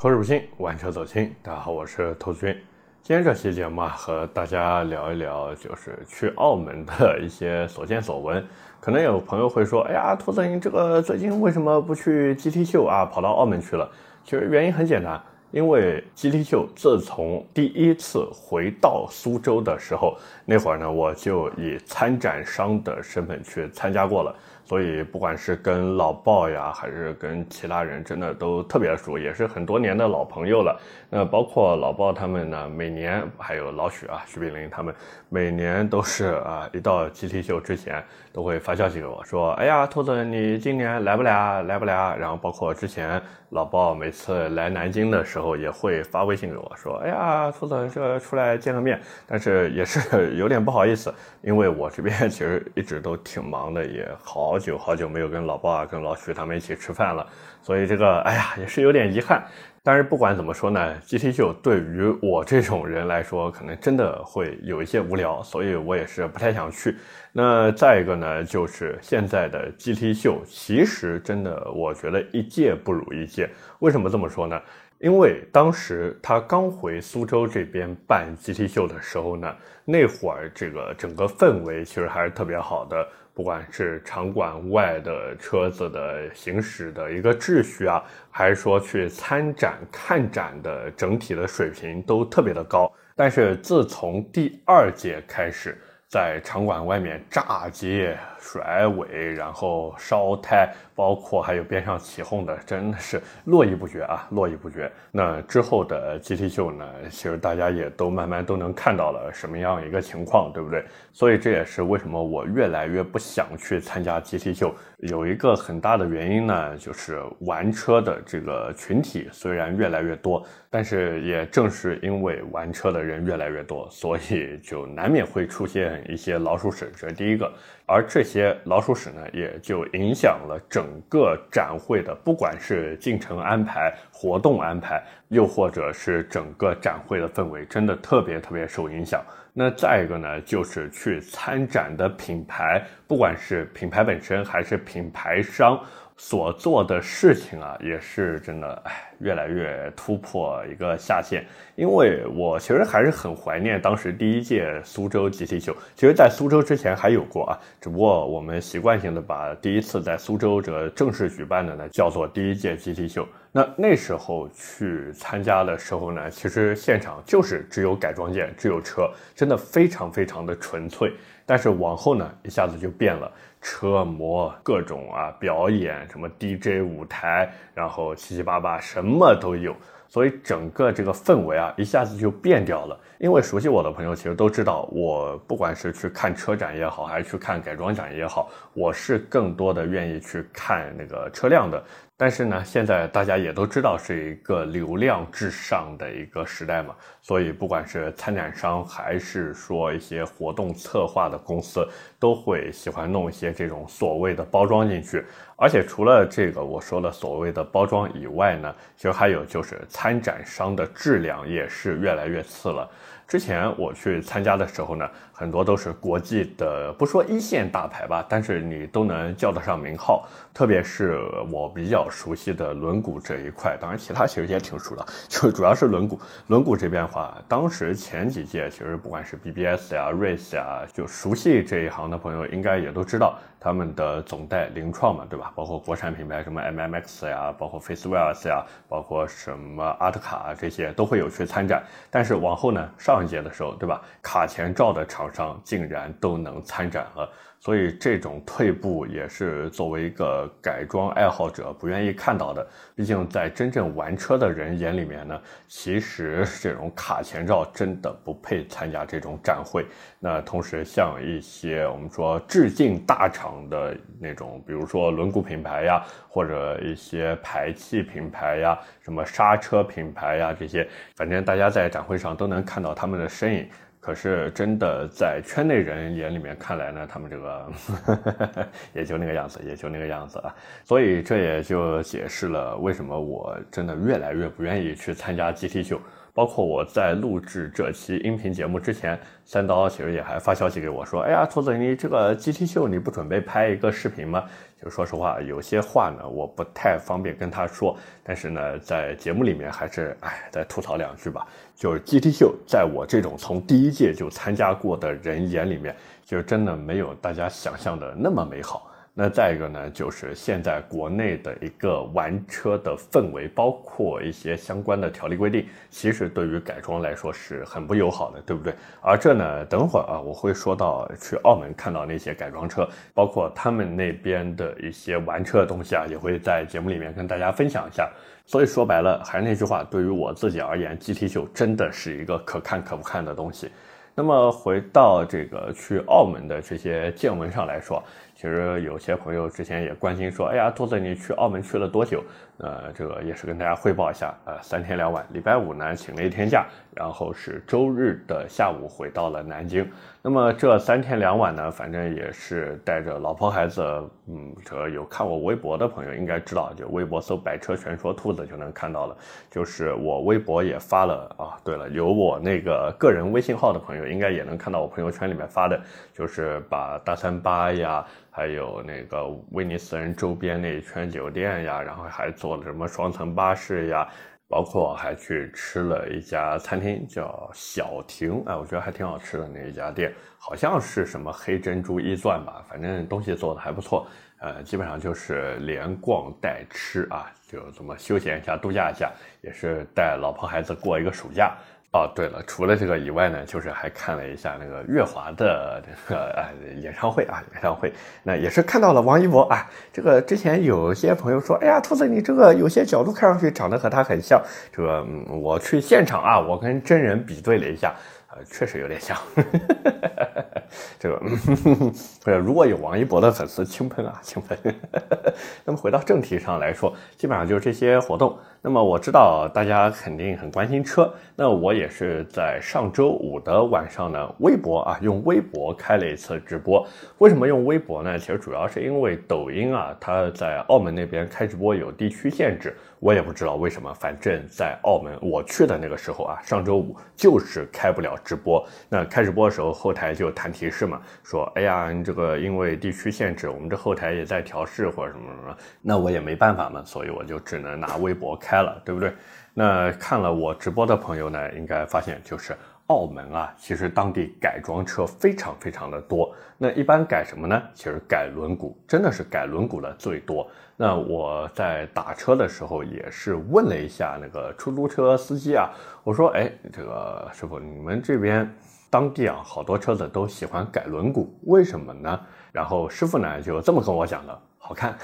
口齿不清，玩车走心。大家好，我是投资君。今天这期节目啊，和大家聊一聊，就是去澳门的一些所见所闻。可能有朋友会说：“哎呀，兔子你这个最近为什么不去 GT 秀啊，跑到澳门去了？”其实原因很简单，因为 GT 秀自从第一次回到苏州的时候，那会儿呢，我就以参展商的身份去参加过了。所以不管是跟老鲍呀，还是跟其他人，真的都特别熟，也是很多年的老朋友了。那包括老鲍他们呢，每年还有老许啊，徐炳林他们，每年都是啊，一到 GT 秀之前，都会发消息给我说：“哎呀，兔子，你今年来不来啊？来不来？”然后包括之前老鲍每次来南京的时候，也会发微信给我说：“哎呀，兔子，这出来见个面。”但是也是 有点不好意思，因为我这边 其实一直都挺忙的，也好。久好久没有跟老鲍啊、跟老徐他们一起吃饭了，所以这个哎呀也是有点遗憾。但是不管怎么说呢，GT 秀对于我这种人来说，可能真的会有一些无聊，所以我也是不太想去。那再一个呢，就是现在的 GT 秀，其实真的我觉得一届不如一届。为什么这么说呢？因为当时他刚回苏州这边办 GT 秀的时候呢，那会儿这个整个氛围其实还是特别好的。不管是场馆外的车子的行驶的一个秩序啊，还是说去参展看展的整体的水平都特别的高。但是自从第二届开始，在场馆外面炸街。甩尾，然后烧胎，包括还有边上起哄的，真的是络绎不绝啊，络绎不绝。那之后的 GT 秀呢，其实大家也都慢慢都能看到了什么样一个情况，对不对？所以这也是为什么我越来越不想去参加 GT 秀，有一个很大的原因呢，就是玩车的这个群体虽然越来越多，但是也正是因为玩车的人越来越多，所以就难免会出现一些老鼠屎，这是第一个。而这些老鼠屎呢，也就影响了整整个展会的，不管是进程安排、活动安排，又或者是整个展会的氛围，真的特别特别受影响。那再一个呢，就是去参展的品牌，不管是品牌本身还是品牌商。所做的事情啊，也是真的，哎，越来越突破一个下限。因为我其实还是很怀念当时第一届苏州 GT 秀。其实，在苏州之前还有过啊，只不过我们习惯性的把第一次在苏州这正式举办的呢，叫做第一届 GT 秀。那那时候去参加的时候呢，其实现场就是只有改装件，只有车，真的非常非常的纯粹。但是往后呢，一下子就变了。车模各种啊表演，什么 DJ 舞台，然后七七八八什么都有，所以整个这个氛围啊一下子就变掉了。因为熟悉我的朋友其实都知道，我不管是去看车展也好，还是去看改装展也好，我是更多的愿意去看那个车辆的。但是呢，现在大家也都知道是一个流量至上的一个时代嘛，所以不管是参展商还是说一些活动策划的公司，都会喜欢弄一些这种所谓的包装进去。而且除了这个我说的所谓的包装以外呢，其实还有就是参展商的质量也是越来越次了。之前我去参加的时候呢，很多都是国际的，不说一线大牌吧，但是你都能叫得上名号。特别是我比较熟悉的轮毂这一块，当然其他其实也挺熟的，就主要是轮毂。轮毂这边的话，当时前几届其实不管是 BBS 呀、Race 呀，就熟悉这一行的朋友应该也都知道。他们的总代凌创嘛，对吧？包括国产品牌什么 MMX 呀，包括 Facewells 呀，包括什么阿特卡啊这些都会有去参展。但是往后呢，上一届的时候，对吧？卡钳罩的厂上竟然都能参展了。所以这种退步也是作为一个改装爱好者不愿意看到的。毕竟在真正玩车的人眼里面呢，其实这种卡钳罩真的不配参加这种展会。那同时，像一些我们说致敬大厂的那种，比如说轮毂品牌呀，或者一些排气品牌呀，什么刹车品牌呀，这些，反正大家在展会上都能看到他们的身影。可是，真的在圈内人眼里面看来呢，他们这个 也就那个样子，也就那个样子啊。所以这也就解释了为什么我真的越来越不愿意去参加 GT 秀。包括我在录制这期音频节目之前，三刀其实也还发消息给我说：“哎呀，兔子，你这个 GT 秀你不准备拍一个视频吗？”就说实话，有些话呢我不太方便跟他说，但是呢，在节目里面还是哎再吐槽两句吧。就是 GT 秀，在我这种从第一届就参加过的人眼里面，就真的没有大家想象的那么美好。那再一个呢，就是现在国内的一个玩车的氛围，包括一些相关的条例规定，其实对于改装来说是很不友好的，对不对？而这呢，等会儿啊，我会说到去澳门看到那些改装车，包括他们那边的一些玩车的东西啊，也会在节目里面跟大家分享一下。所以说白了，还是那句话，对于我自己而言，GT 九真的是一个可看可不看的东西。那么回到这个去澳门的这些见闻上来说。其实有些朋友之前也关心说，哎呀，兔子你去澳门去了多久？呃，这个也是跟大家汇报一下，呃，三天两晚，礼拜五呢请了一天假，然后是周日的下午回到了南京。那么这三天两晚呢，反正也是带着老婆孩子，嗯，这有看我微博的朋友应该知道，就微博搜“百车全说兔子”就能看到了。就是我微博也发了啊，对了，有我那个个人微信号的朋友应该也能看到我朋友圈里面发的，就是把大三巴呀。还有那个威尼斯人周边那一圈酒店呀，然后还坐了什么双层巴士呀，包括还去吃了一家餐厅叫小亭，哎，我觉得还挺好吃的那一家店，好像是什么黑珍珠一钻吧，反正东西做的还不错，呃，基本上就是连逛带吃啊，就这么休闲一下、度假一下，也是带老婆孩子过一个暑假。哦，对了，除了这个以外呢，就是还看了一下那个月华的这个呃演唱会啊，演唱会，那也是看到了王一博啊。这个之前有些朋友说，哎呀，兔子你这个有些角度看上去长得和他很像。这个我去现场啊，我跟真人比对了一下。确实有点像，这个，如果有王一博的粉丝，轻喷啊，轻喷。那么回到正题上来说，基本上就是这些活动。那么我知道大家肯定很关心车，那我也是在上周五的晚上呢，微博啊，用微博开了一次直播。为什么用微博呢？其实主要是因为抖音啊，它在澳门那边开直播有地区限制。我也不知道为什么，反正在澳门我去的那个时候啊，上周五就是开不了直播。那开直播的时候，后台就弹提示嘛，说：“哎呀，你这个因为地区限制，我们这后台也在调试或者什么什么。”那我也没办法嘛，所以我就只能拿微博开了，对不对？那看了我直播的朋友呢，应该发现就是澳门啊，其实当地改装车非常非常的多。那一般改什么呢？其实改轮毂，真的是改轮毂的最多。那我在打车的时候也是问了一下那个出租车司机啊，我说，哎，这个师傅，你们这边当地啊，好多车子都喜欢改轮毂，为什么呢？然后师傅呢就这么跟我讲的，好看，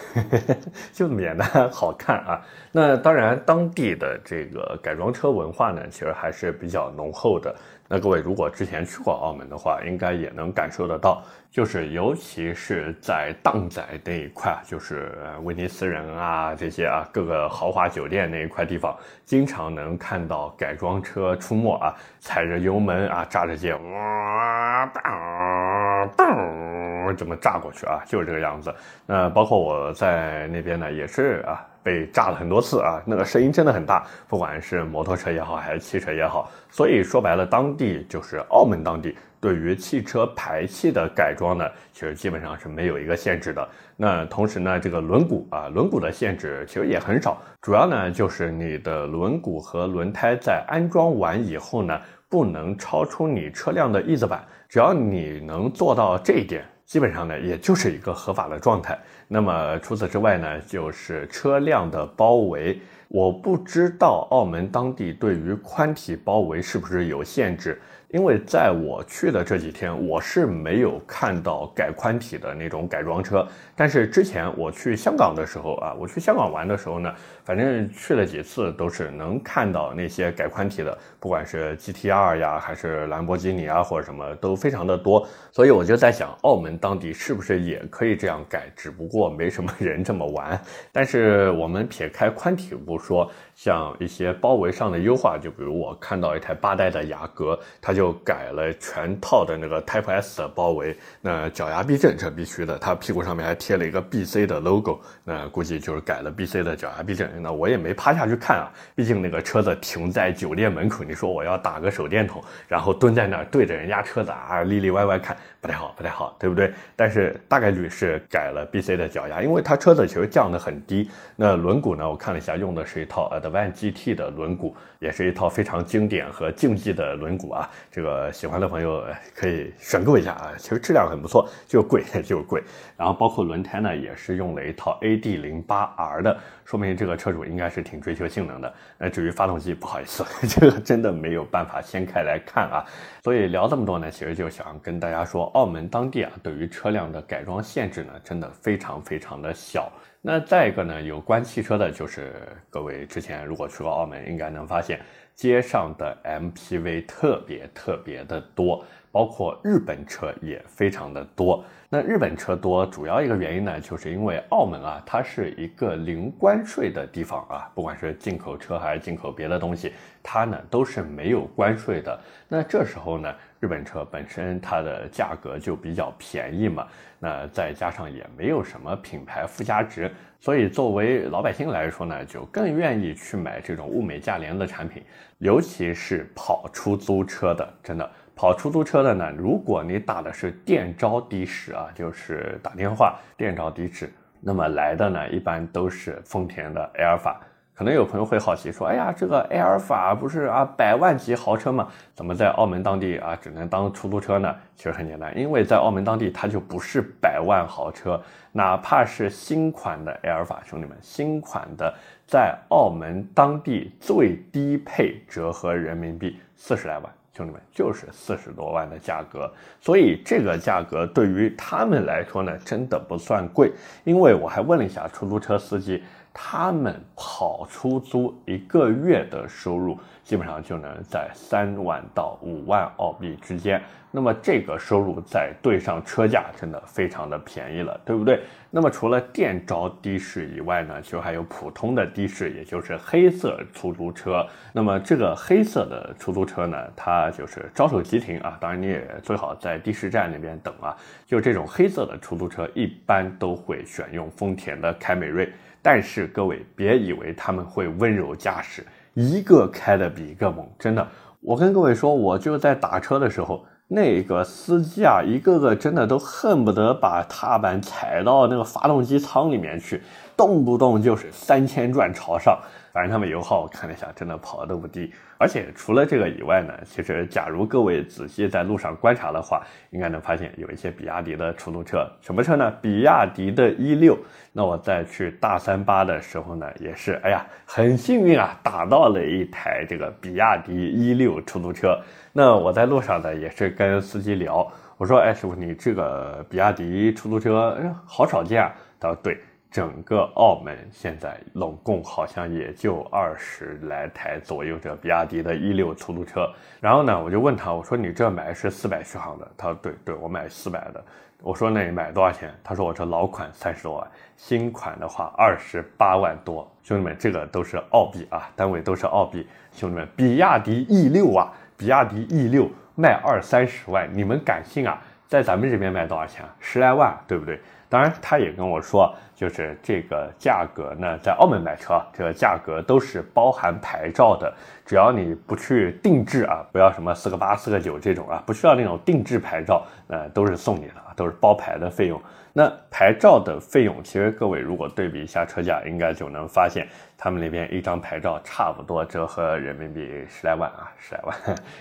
就这么简单，好看啊。那当然，当地的这个改装车文化呢，其实还是比较浓厚的。那各位如果之前去过澳门的话，应该也能感受得到，就是尤其是在荡仔那一块，就是威尼斯人啊这些啊各个豪华酒店那一块地方，经常能看到改装车出没啊，踩着油门啊，炸着街，哇，当当，这么炸过去啊，就是这个样子。那包括我在那边呢，也是啊。被炸了很多次啊，那个声音真的很大，不管是摩托车也好，还是汽车也好。所以说白了，当地就是澳门当地对于汽车排气的改装呢，其实基本上是没有一个限制的。那同时呢，这个轮毂啊，轮毂的限制其实也很少，主要呢就是你的轮毂和轮胎在安装完以后呢，不能超出你车辆的翼子板，只要你能做到这一点。基本上呢，也就是一个合法的状态。那么除此之外呢，就是车辆的包围。我不知道澳门当地对于宽体包围是不是有限制。因为在我去的这几天，我是没有看到改宽体的那种改装车。但是之前我去香港的时候啊，我去香港玩的时候呢，反正去了几次都是能看到那些改宽体的，不管是 GT-R 呀，还是兰博基尼啊，或者什么都非常的多。所以我就在想，澳门当地是不是也可以这样改？只不过没什么人这么玩。但是我们撇开宽体不说，像一些包围上的优化，就比如我看到一台八代的雅阁，它就改了全套的那个 Type S 的包围，那脚牙避震这必须的，它屁股上面还贴了一个 BC 的 logo，那估计就是改了 BC 的脚牙避震。那我也没趴下去看啊，毕竟那个车子停在酒店门口，你说我要打个手电筒，然后蹲在那儿对着人家车子啊里里外外看，不太好，不太好，对不对？但是大概率是改了 BC 的脚牙，因为它车子其实降得很低。那轮毂呢，我看了一下，用的是一套 Advan GT 的轮毂，也是一套非常经典和竞技的轮毂啊。这个喜欢的朋友可以选购一下啊，其实质量很不错，就贵 就贵。然后包括轮胎呢，也是用了一套 AD 零八 R 的，说明这个车主应该是挺追求性能的。那至于发动机，不好意思，这个真的没有办法掀开来看啊。所以聊这么多呢，其实就想跟大家说，澳门当地啊，对于车辆的改装限制呢，真的非常非常的小。那再一个呢，有关汽车的，就是各位之前如果去过澳门，应该能发现街上的 MPV 特别特别的多，包括日本车也非常的多。那日本车多，主要一个原因呢，就是因为澳门啊，它是一个零关税的地方啊，不管是进口车还是进口别的东西，它呢都是没有关税的。那这时候呢，日本车本身它的价格就比较便宜嘛。那再加上也没有什么品牌附加值，所以作为老百姓来说呢，就更愿意去买这种物美价廉的产品，尤其是跑出租车的。真的，跑出租车的呢，如果你打的是电召的士啊，就是打电话电召的士，那么来的呢，一般都是丰田的埃尔法。可能有朋友会好奇说：“哎呀，这个埃尔法不是啊百万级豪车吗？怎么在澳门当地啊只能当出租车呢？”其实很简单，因为在澳门当地它就不是百万豪车，哪怕是新款的埃尔法，兄弟们，新款的在澳门当地最低配折合人民币四十来万，兄弟们就是四十多万的价格，所以这个价格对于他们来说呢，真的不算贵。因为我还问了一下出租车司机。他们跑出租一个月的收入，基本上就能在三万到五万澳币之间。那么这个收入再对上车价，真的非常的便宜了，对不对？那么除了电招的士以外呢，就还有普通的的士，也就是黑色出租车。那么这个黑色的出租车呢，它就是招手即停啊。当然你也最好在的士站那边等啊。就这种黑色的出租车，一般都会选用丰田的凯美瑞。但是各位别以为他们会温柔驾驶，一个开的比一个猛，真的。我跟各位说，我就在打车的时候，那个司机啊，一个个真的都恨不得把踏板踩到那个发动机舱里面去，动不动就是三千转朝上。反正他们油耗我看了一下，真的跑的都不低。而且除了这个以外呢，其实假如各位仔细在路上观察的话，应该能发现有一些比亚迪的出租车。什么车呢？比亚迪的 E 六。那我在去大三巴的时候呢，也是，哎呀，很幸运啊，打到了一台这个比亚迪 E 六出租车。那我在路上呢，也是跟司机聊，我说，哎，师傅，你这个比亚迪出租车，好少见啊。他说，对。整个澳门现在拢共好像也就二十来台左右这比亚迪的 E 六出租车。然后呢，我就问他，我说你这买是四百续航的？他说对对，我买四百的。我说那你买多少钱？他说我这老款三十多万，新款的话二十八万多。兄弟们，这个都是澳币啊，单位都是澳币。兄弟们，比亚迪 E 六啊，比亚迪 E 六卖二三十万，你们敢信啊？在咱们这边卖多少钱？十来万，对不对？当然，他也跟我说。就是这个价格呢，在澳门买车，这个价格都是包含牌照的。只要你不去定制啊，不要什么四个八、四个九这种啊，不需要那种定制牌照，呃，都是送你的，都是包牌的费用。那牌照的费用，其实各位如果对比一下车价，应该就能发现，他们那边一张牌照差不多折合人民币十来万啊，十来万，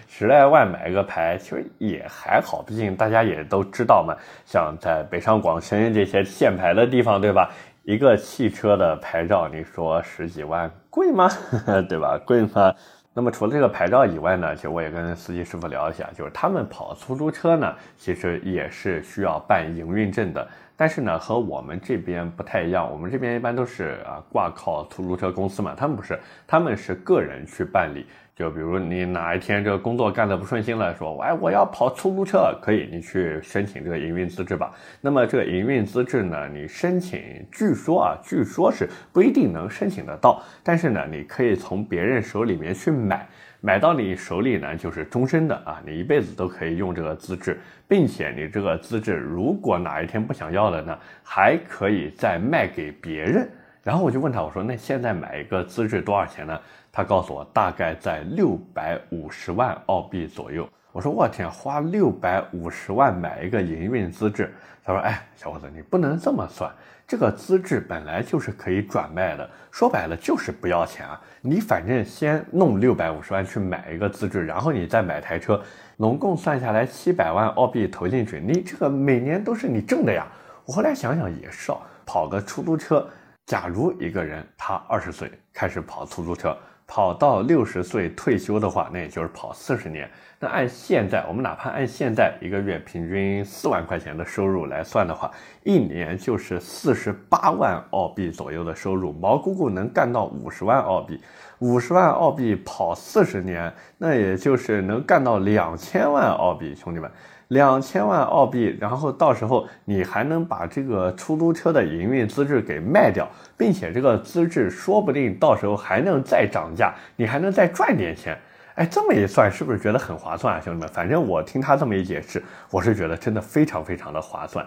十来万买一个牌，其实也还好，毕竟大家也都知道嘛，像在北上广深这些限牌的地方，对吧？一个汽车的牌照，你说十几万贵吗？对吧？贵吗？那么除了这个牌照以外呢，其实我也跟司机师傅聊一下，就是他们跑出租车呢，其实也是需要办营运证的。但是呢，和我们这边不太一样，我们这边一般都是啊挂靠出租车公司嘛，他们不是，他们是个人去办理。就比如你哪一天这个工作干得不顺心了，说，哎，我要跑出租车，可以，你去申请这个营运资质吧。那么这个营运资质呢，你申请，据说啊，据说是不一定能申请得到，但是呢，你可以从别人手里面去买，买到你手里呢就是终身的啊，你一辈子都可以用这个资质，并且你这个资质如果哪一天不想要了呢，还可以再卖给别人。然后我就问他，我说那现在买一个资质多少钱呢？他告诉我大概在六百五十万澳币左右。我说我天，花六百五十万买一个营运资质。他说，哎，小伙子，你不能这么算，这个资质本来就是可以转卖的，说白了就是不要钱啊。你反正先弄六百五十万去买一个资质，然后你再买台车，总共算下来七百万澳币投进去，你这个每年都是你挣的呀。我后来想想也是哦，跑个出租车。假如一个人他二十岁开始跑出租车，跑到六十岁退休的话，那也就是跑四十年。那按现在，我们哪怕按现在一个月平均四万块钱的收入来算的话，一年就是四十八万澳币左右的收入，毛姑姑能干到五十万澳币，五十万澳币跑四十年，那也就是能干到两千万澳币，兄弟们。两千万澳币，然后到时候你还能把这个出租车的营运资质给卖掉，并且这个资质说不定到时候还能再涨价，你还能再赚点钱。哎，这么一算，是不是觉得很划算啊，兄弟们？反正我听他这么一解释，我是觉得真的非常非常的划算。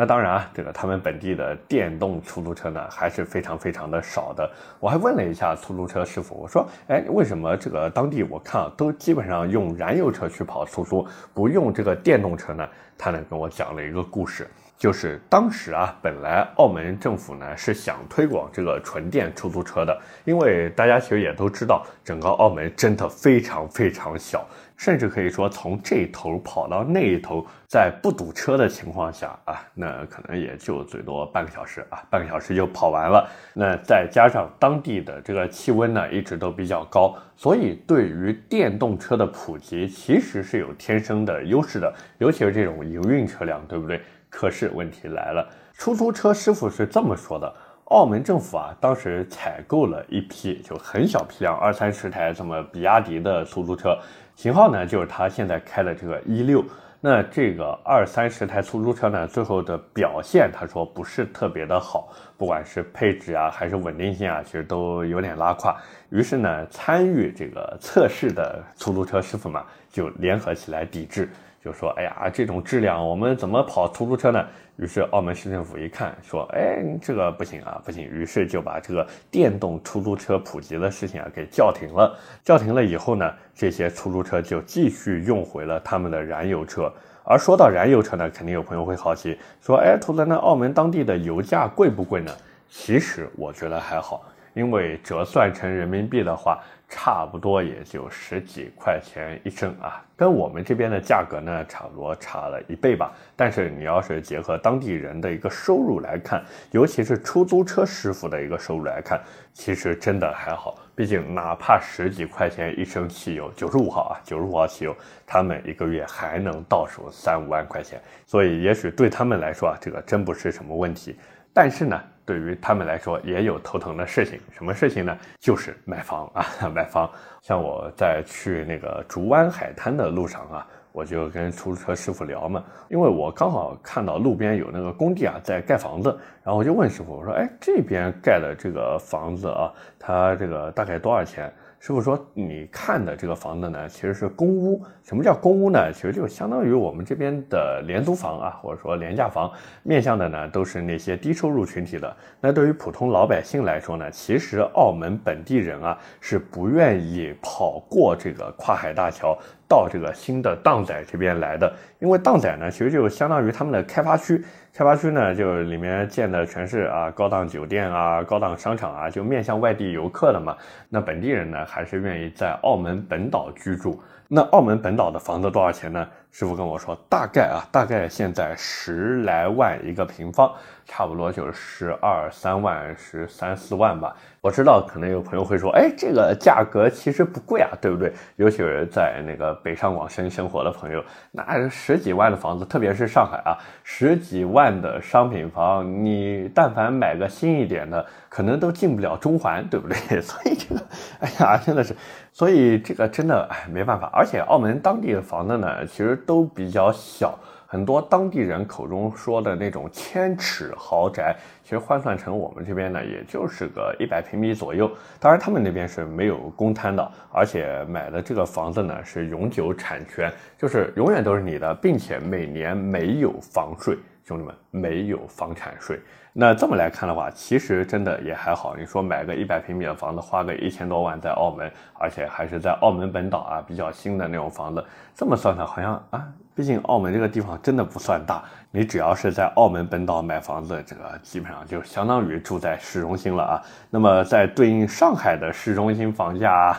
那当然啊，这个他们本地的电动出租车呢，还是非常非常的少的。我还问了一下出租车师傅，我说，哎，为什么这个当地我看啊，都基本上用燃油车去跑出租，不用这个电动车呢？他呢跟我讲了一个故事。就是当时啊，本来澳门政府呢是想推广这个纯电出租车的，因为大家其实也都知道，整个澳门真的非常非常小，甚至可以说从这头跑到那一头，在不堵车的情况下啊，那可能也就最多半个小时啊，半个小时就跑完了。那再加上当地的这个气温呢一直都比较高，所以对于电动车的普及其实是有天生的优势的，尤其是这种营运车辆，对不对？可是问题来了，出租车师傅是这么说的：澳门政府啊，当时采购了一批就很小批量二三十台这么比亚迪的出租车，型号呢就是他现在开的这个一六。那这个二三十台出租车呢，最后的表现他说不是特别的好，不管是配置啊还是稳定性啊，其实都有点拉胯。于是呢，参与这个测试的出租车师傅们就联合起来抵制。就说，哎呀，这种质量，我们怎么跑出租车呢？于是澳门市政府一看，说，哎，这个不行啊，不行。于是就把这个电动出租车普及的事情啊给叫停了。叫停了以后呢，这些出租车就继续用回了他们的燃油车。而说到燃油车呢，肯定有朋友会好奇，说，哎，图子，那澳门当地的油价贵不贵呢？其实我觉得还好，因为折算成人民币的话。差不多也就十几块钱一升啊，跟我们这边的价格呢，差不多差了一倍吧。但是你要是结合当地人的一个收入来看，尤其是出租车师傅的一个收入来看，其实真的还好。毕竟哪怕十几块钱一升汽油，九十五号啊，九十五号汽油，他们一个月还能到手三五万块钱，所以也许对他们来说啊，这个真不是什么问题。但是呢。对于他们来说也有头疼的事情，什么事情呢？就是买房啊，买房。像我在去那个竹湾海滩的路上啊，我就跟出租车师傅聊嘛，因为我刚好看到路边有那个工地啊在盖房子，然后我就问师傅，我说，哎，这边盖的这个房子啊，它这个大概多少钱？师傅说：“你看的这个房子呢，其实是公屋。什么叫公屋呢？其实就相当于我们这边的廉租房啊，或者说廉价房，面向的呢都是那些低收入群体的。那对于普通老百姓来说呢，其实澳门本地人啊是不愿意跑过这个跨海大桥到这个新的荡仔这边来的，因为荡仔呢其实就相当于他们的开发区。”开发区呢，就里面建的全是啊高档酒店啊、高档商场啊，就面向外地游客的嘛。那本地人呢，还是愿意在澳门本岛居住。那澳门本岛的房子多少钱呢？师傅跟我说，大概啊，大概现在十来万一个平方，差不多就是十二三万，十三四万吧。我知道可能有朋友会说，哎，这个价格其实不贵啊，对不对？尤其是在那个北上广深生活的朋友，那十几万的房子，特别是上海啊，十几万的商品房，你但凡买个新一点的，可能都进不了中环，对不对？所以这个，哎呀，真的是，所以这个真的哎没办法。而且澳门当地的房子呢，其实都比较小。很多当地人口中说的那种千尺豪宅，其实换算成我们这边呢，也就是个一百平米左右。当然，他们那边是没有公摊的，而且买的这个房子呢是永久产权，就是永远都是你的，并且每年没有房税。兄弟们，没有房产税。那这么来看的话，其实真的也还好。你说买个一百平米的房子，花个一千多万在澳门，而且还是在澳门本岛啊，比较新的那种房子，这么算算，好像啊。毕竟澳门这个地方真的不算大，你只要是在澳门本岛买房子，这个基本上就相当于住在市中心了啊。那么在对应上海的市中心房价，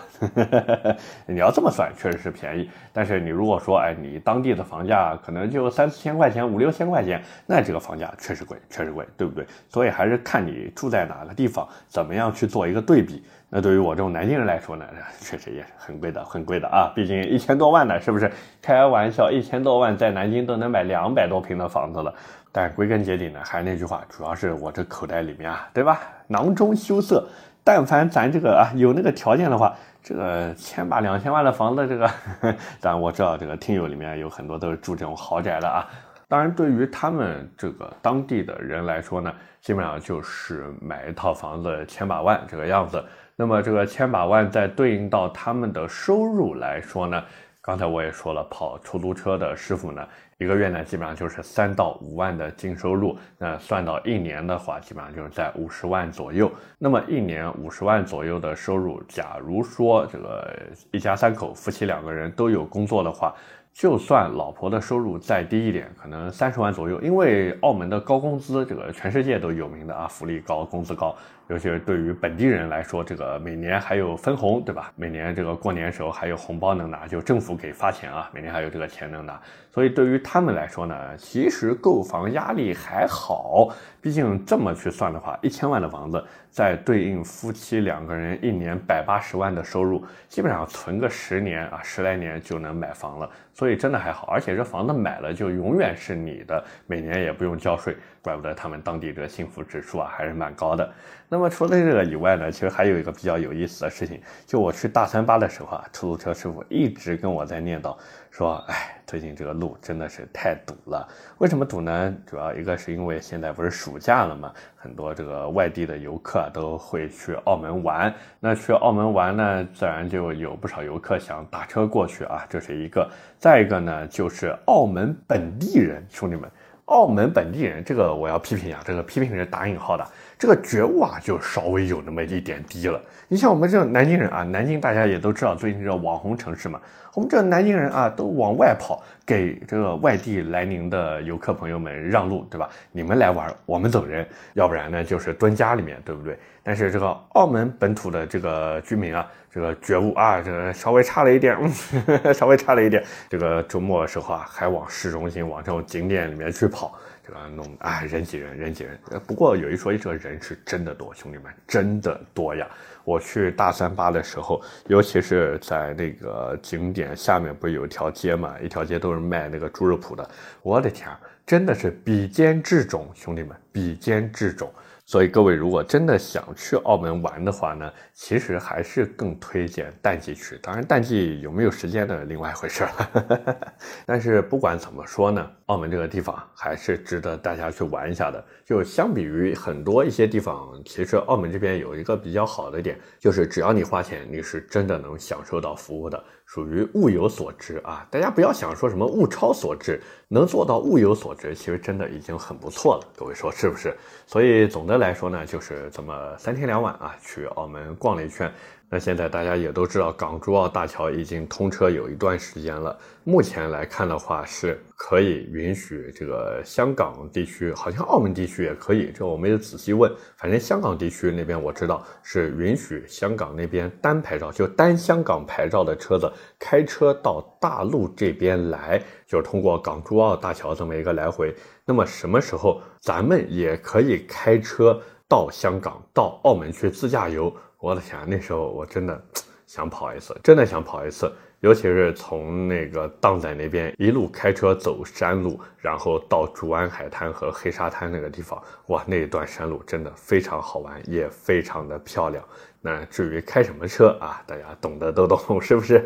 你要这么算确实是便宜。但是你如果说，哎，你当地的房价可能就三四千块钱、五六千块钱，那这个房价确实贵，确实贵，对不对？所以还是看你住在哪个地方，怎么样去做一个对比。那对于我这种南京人来说呢，确实也是很贵的，很贵的啊！毕竟一千多万呢，是不是？开玩笑，一千多万在南京都能买两百多平的房子了。但归根结底呢，还是那句话，主要是我这口袋里面啊，对吧？囊中羞涩。但凡咱这个啊有那个条件的话，这个千把两千万的房子，这个，但我知道这个听友里面有很多都是住这种豪宅的啊。当然，对于他们这个当地的人来说呢，基本上就是买一套房子千把万这个样子。那么这个千把万在对应到他们的收入来说呢，刚才我也说了，跑出租车的师傅呢，一个月呢基本上就是三到五万的净收入，那算到一年的话，基本上就是在五十万左右。那么一年五十万左右的收入，假如说这个一家三口夫妻两个人都有工作的话。就算老婆的收入再低一点，可能三十万左右，因为澳门的高工资，这个全世界都有名的啊，福利高，工资高，尤其是对于本地人来说，这个每年还有分红，对吧？每年这个过年时候还有红包能拿，就政府给发钱啊，每年还有这个钱能拿，所以对于他们来说呢，其实购房压力还好，毕竟这么去算的话，一千万的房子。再对应夫妻两个人一年百八十万的收入，基本上存个十年啊，十来年就能买房了，所以真的还好。而且这房子买了就永远是你的，每年也不用交税，怪不得他们当地这幸福指数啊还是蛮高的。那那么除了这个以外呢，其实还有一个比较有意思的事情，就我去大三巴的时候啊，出租车师傅一直跟我在念叨，说，哎。最近这个路真的是太堵了，为什么堵呢？主要一个是因为现在不是暑假了嘛，很多这个外地的游客都会去澳门玩。那去澳门玩呢，自然就有不少游客想打车过去啊，这是一个。再一个呢，就是澳门本地人，兄弟们，澳门本地人这个我要批评一下，这个批评是打引号的，这个觉悟啊就稍微有那么一点低了。你像我们这种南京人啊，南京大家也都知道，最近这网红城市嘛。我们这南京人啊，都往外跑，给这个外地来宁的游客朋友们让路，对吧？你们来玩，我们走人，要不然呢就是蹲家里面，对不对？但是这个澳门本土的这个居民啊，这个觉悟啊，这个稍微差了一点，嗯 稍微差了一点。这个周末的时候啊，还往市中心、往这种景点里面去跑，这个弄啊人挤人，人挤人。不过有一说一，这个人是真的多，兄弟们，真的多呀。我去大三巴的时候，尤其是在那个景点下面，不是有一条街嘛？一条街都是卖那个猪肉脯的。我的天，真的是比肩至种，兄弟们，比肩至种。所以各位如果真的想去澳门玩的话呢，其实还是更推荐淡季去。当然，淡季有没有时间呢，另外一回事了。但是不管怎么说呢，澳门这个地方还是值得大家去玩一下的。就相比于很多一些地方，其实澳门这边有一个比较好的点，就是只要你花钱，你是真的能享受到服务的。属于物有所值啊！大家不要想说什么物超所值，能做到物有所值，其实真的已经很不错了。各位说是不是？所以总的来说呢，就是这么三天两晚啊，去澳门逛了一圈。那现在大家也都知道，港珠澳大桥已经通车有一段时间了。目前来看的话，是可以允许这个香港地区，好像澳门地区也可以。这我没有仔细问，反正香港地区那边我知道是允许香港那边单牌照，就单香港牌照的车子开车到大陆这边来，就是通过港珠澳大桥这么一个来回。那么什么时候咱们也可以开车到香港、到澳门去自驾游？我的天，那时候我真的 想跑一次，真的想跑一次，尤其是从那个荡仔那边一路开车走山路，然后到竹湾海滩和黑沙滩那个地方，哇，那一段山路真的非常好玩，也非常的漂亮。那至于开什么车啊，大家懂得都懂，是不是？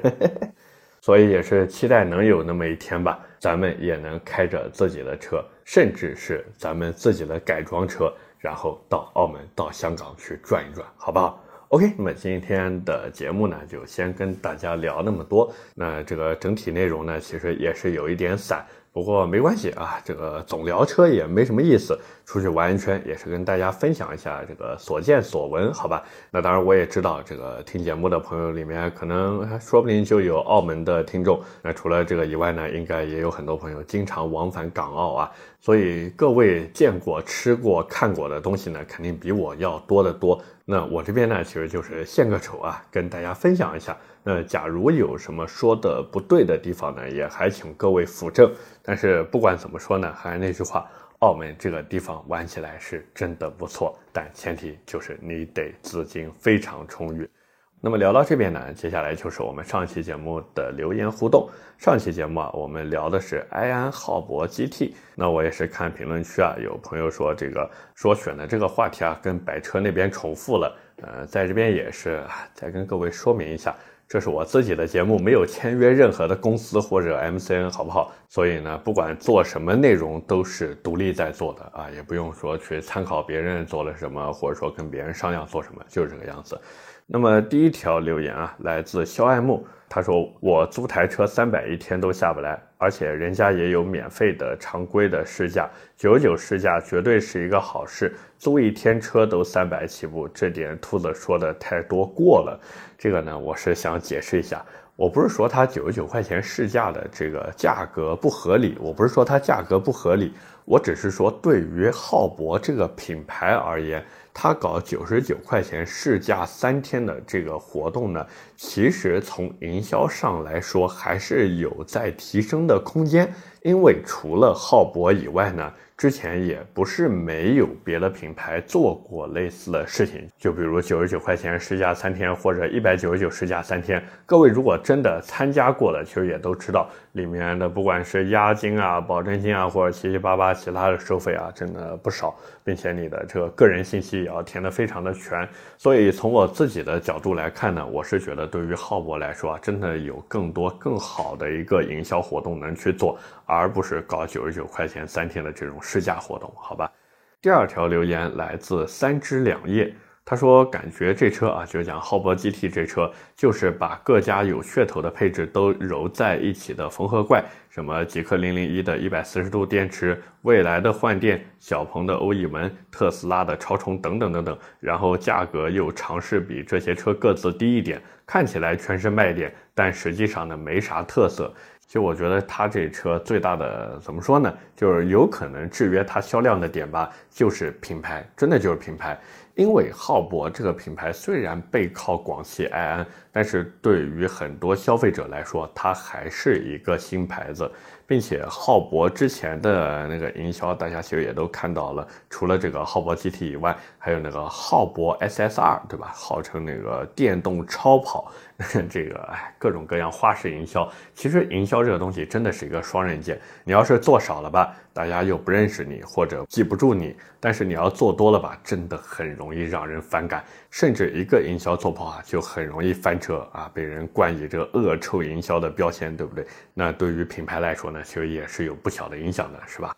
所以也是期待能有那么一天吧，咱们也能开着自己的车，甚至是咱们自己的改装车，然后到澳门、到香港去转一转，好不好？OK，那么今天的节目呢，就先跟大家聊那么多。那这个整体内容呢，其实也是有一点散。不过没关系啊，这个总聊车也没什么意思。出去玩一圈也是跟大家分享一下这个所见所闻，好吧？那当然我也知道，这个听节目的朋友里面可能说不定就有澳门的听众。那除了这个以外呢，应该也有很多朋友经常往返港澳啊。所以各位见过、吃过、看过的东西呢，肯定比我要多得多。那我这边呢，其实就是献个丑啊，跟大家分享一下。那假如有什么说的不对的地方呢，也还请各位斧正。但是不管怎么说呢，还是那句话，澳门这个地方玩起来是真的不错，但前提就是你得资金非常充裕。那么聊到这边呢，接下来就是我们上期节目的留言互动。上期节目啊，我们聊的是埃安浩博 GT。那我也是看评论区啊，有朋友说这个说选的这个话题啊，跟百车那边重复了。呃，在这边也是再跟各位说明一下。这是我自己的节目，没有签约任何的公司或者 MCN，好不好？所以呢，不管做什么内容都是独立在做的啊，也不用说去参考别人做了什么，或者说跟别人商量做什么，就是这个样子。那么第一条留言啊，来自肖爱慕。他说：“我租台车三百一天都下不来，而且人家也有免费的常规的试驾，九九试驾绝对是一个好事。租一天车都三百起步，这点兔子说的太多过了。这个呢，我是想解释一下，我不是说他九十九块钱试驾的这个价格不合理，我不是说它价格不合理，我只是说对于浩博这个品牌而言。”他搞九十九块钱试驾三天的这个活动呢，其实从营销上来说还是有在提升的空间，因为除了浩博以外呢。之前也不是没有别的品牌做过类似的事情，就比如九十九块钱试驾三天，或者一百九十九试驾三天。各位如果真的参加过的，其实也都知道里面的不管是押金啊、保证金啊，或者七七八八其他的收费啊，真的不少，并且你的这个个人信息也要填得非常的全。所以从我自己的角度来看呢，我是觉得对于浩博来说啊，真的有更多更好的一个营销活动能去做。而不是搞九十九块钱三天的这种试驾活动，好吧？第二条留言来自三枝两叶，他说感觉这车啊，就是讲浩博 GT 这车，就是把各家有噱头的配置都揉在一起的缝合怪，什么极氪零零一的一百四十度电池，未来的换电，小鹏的欧翼门，特斯拉的超充等等等等，然后价格又尝试比这些车各自低一点，看起来全是卖点，但实际上呢没啥特色。就我觉得它这车最大的怎么说呢？就是有可能制约它销量的点吧，就是品牌，真的就是品牌。因为浩博这个品牌虽然背靠广汽埃安，但是对于很多消费者来说，它还是一个新牌子。并且浩博之前的那个营销，大家其实也都看到了。除了这个浩博 GT 以外，还有那个浩博 SSR，对吧？号称那个电动超跑，这个哎，各种各样花式营销。其实营销这个东西真的是一个双刃剑。你要是做少了吧，大家又不认识你或者记不住你；但是你要做多了吧，真的很容易让人反感。甚至一个营销做不好，就很容易翻车啊，被人冠以这个恶臭营销的标签，对不对？那对于品牌来说呢？其实也是有不小的影响的，是吧？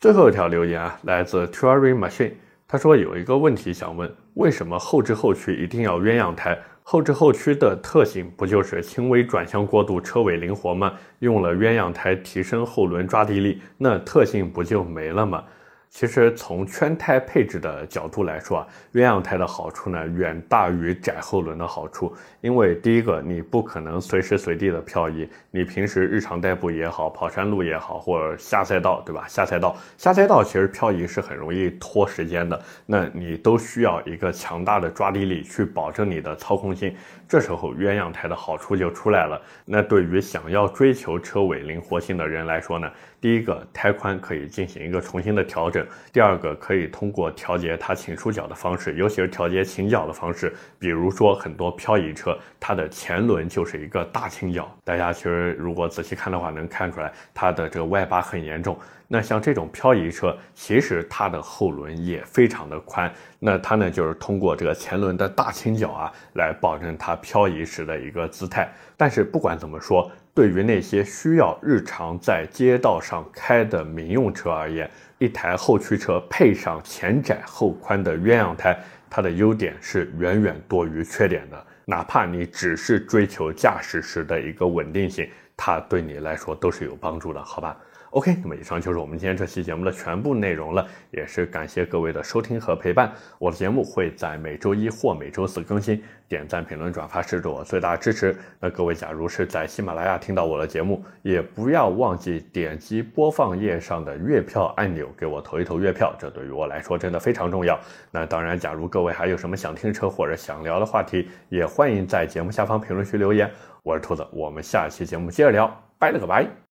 最后一条留言啊，来自 Turing Machine，他说有一个问题想问：为什么后置后驱一定要鸳鸯胎？后置后驱的特性不就是轻微转向过度、车尾灵活吗？用了鸳鸯胎提升后轮抓地力，那特性不就没了吗？其实从圈胎配置的角度来说啊，鸳鸯胎的好处呢远大于窄后轮的好处。因为第一个，你不可能随时随地的漂移，你平时日常代步也好，跑山路也好，或者下赛道，对吧？下赛道，下赛道其实漂移是很容易拖时间的，那你都需要一个强大的抓地力去保证你的操控性。这时候鸳鸯胎的好处就出来了。那对于想要追求车尾灵活性的人来说呢，第一个胎宽可以进行一个重新的调整；第二个可以通过调节它倾出角的方式，尤其是调节倾角的方式，比如说很多漂移车，它的前轮就是一个大倾角。大家其实如果仔细看的话，能看出来它的这个外八很严重。那像这种漂移车，其实它的后轮也非常的宽，那它呢就是通过这个前轮的大倾角啊，来保证它漂移时的一个姿态。但是不管怎么说，对于那些需要日常在街道上开的民用车而言，一台后驱车配上前窄后宽的鸳鸯胎，它的优点是远远多于缺点的。哪怕你只是追求驾驶时的一个稳定性，它对你来说都是有帮助的，好吧？OK，那么以上就是我们今天这期节目的全部内容了，也是感谢各位的收听和陪伴。我的节目会在每周一或每周四更新，点赞、评论、转发是对我最大的支持。那各位，假如是在喜马拉雅听到我的节目，也不要忘记点击播放页上的月票按钮，给我投一投月票，这对于我来说真的非常重要。那当然，假如各位还有什么想听车或者想聊的话题，也欢迎在节目下方评论区留言。我是兔子，我们下期节目接着聊，拜了个拜。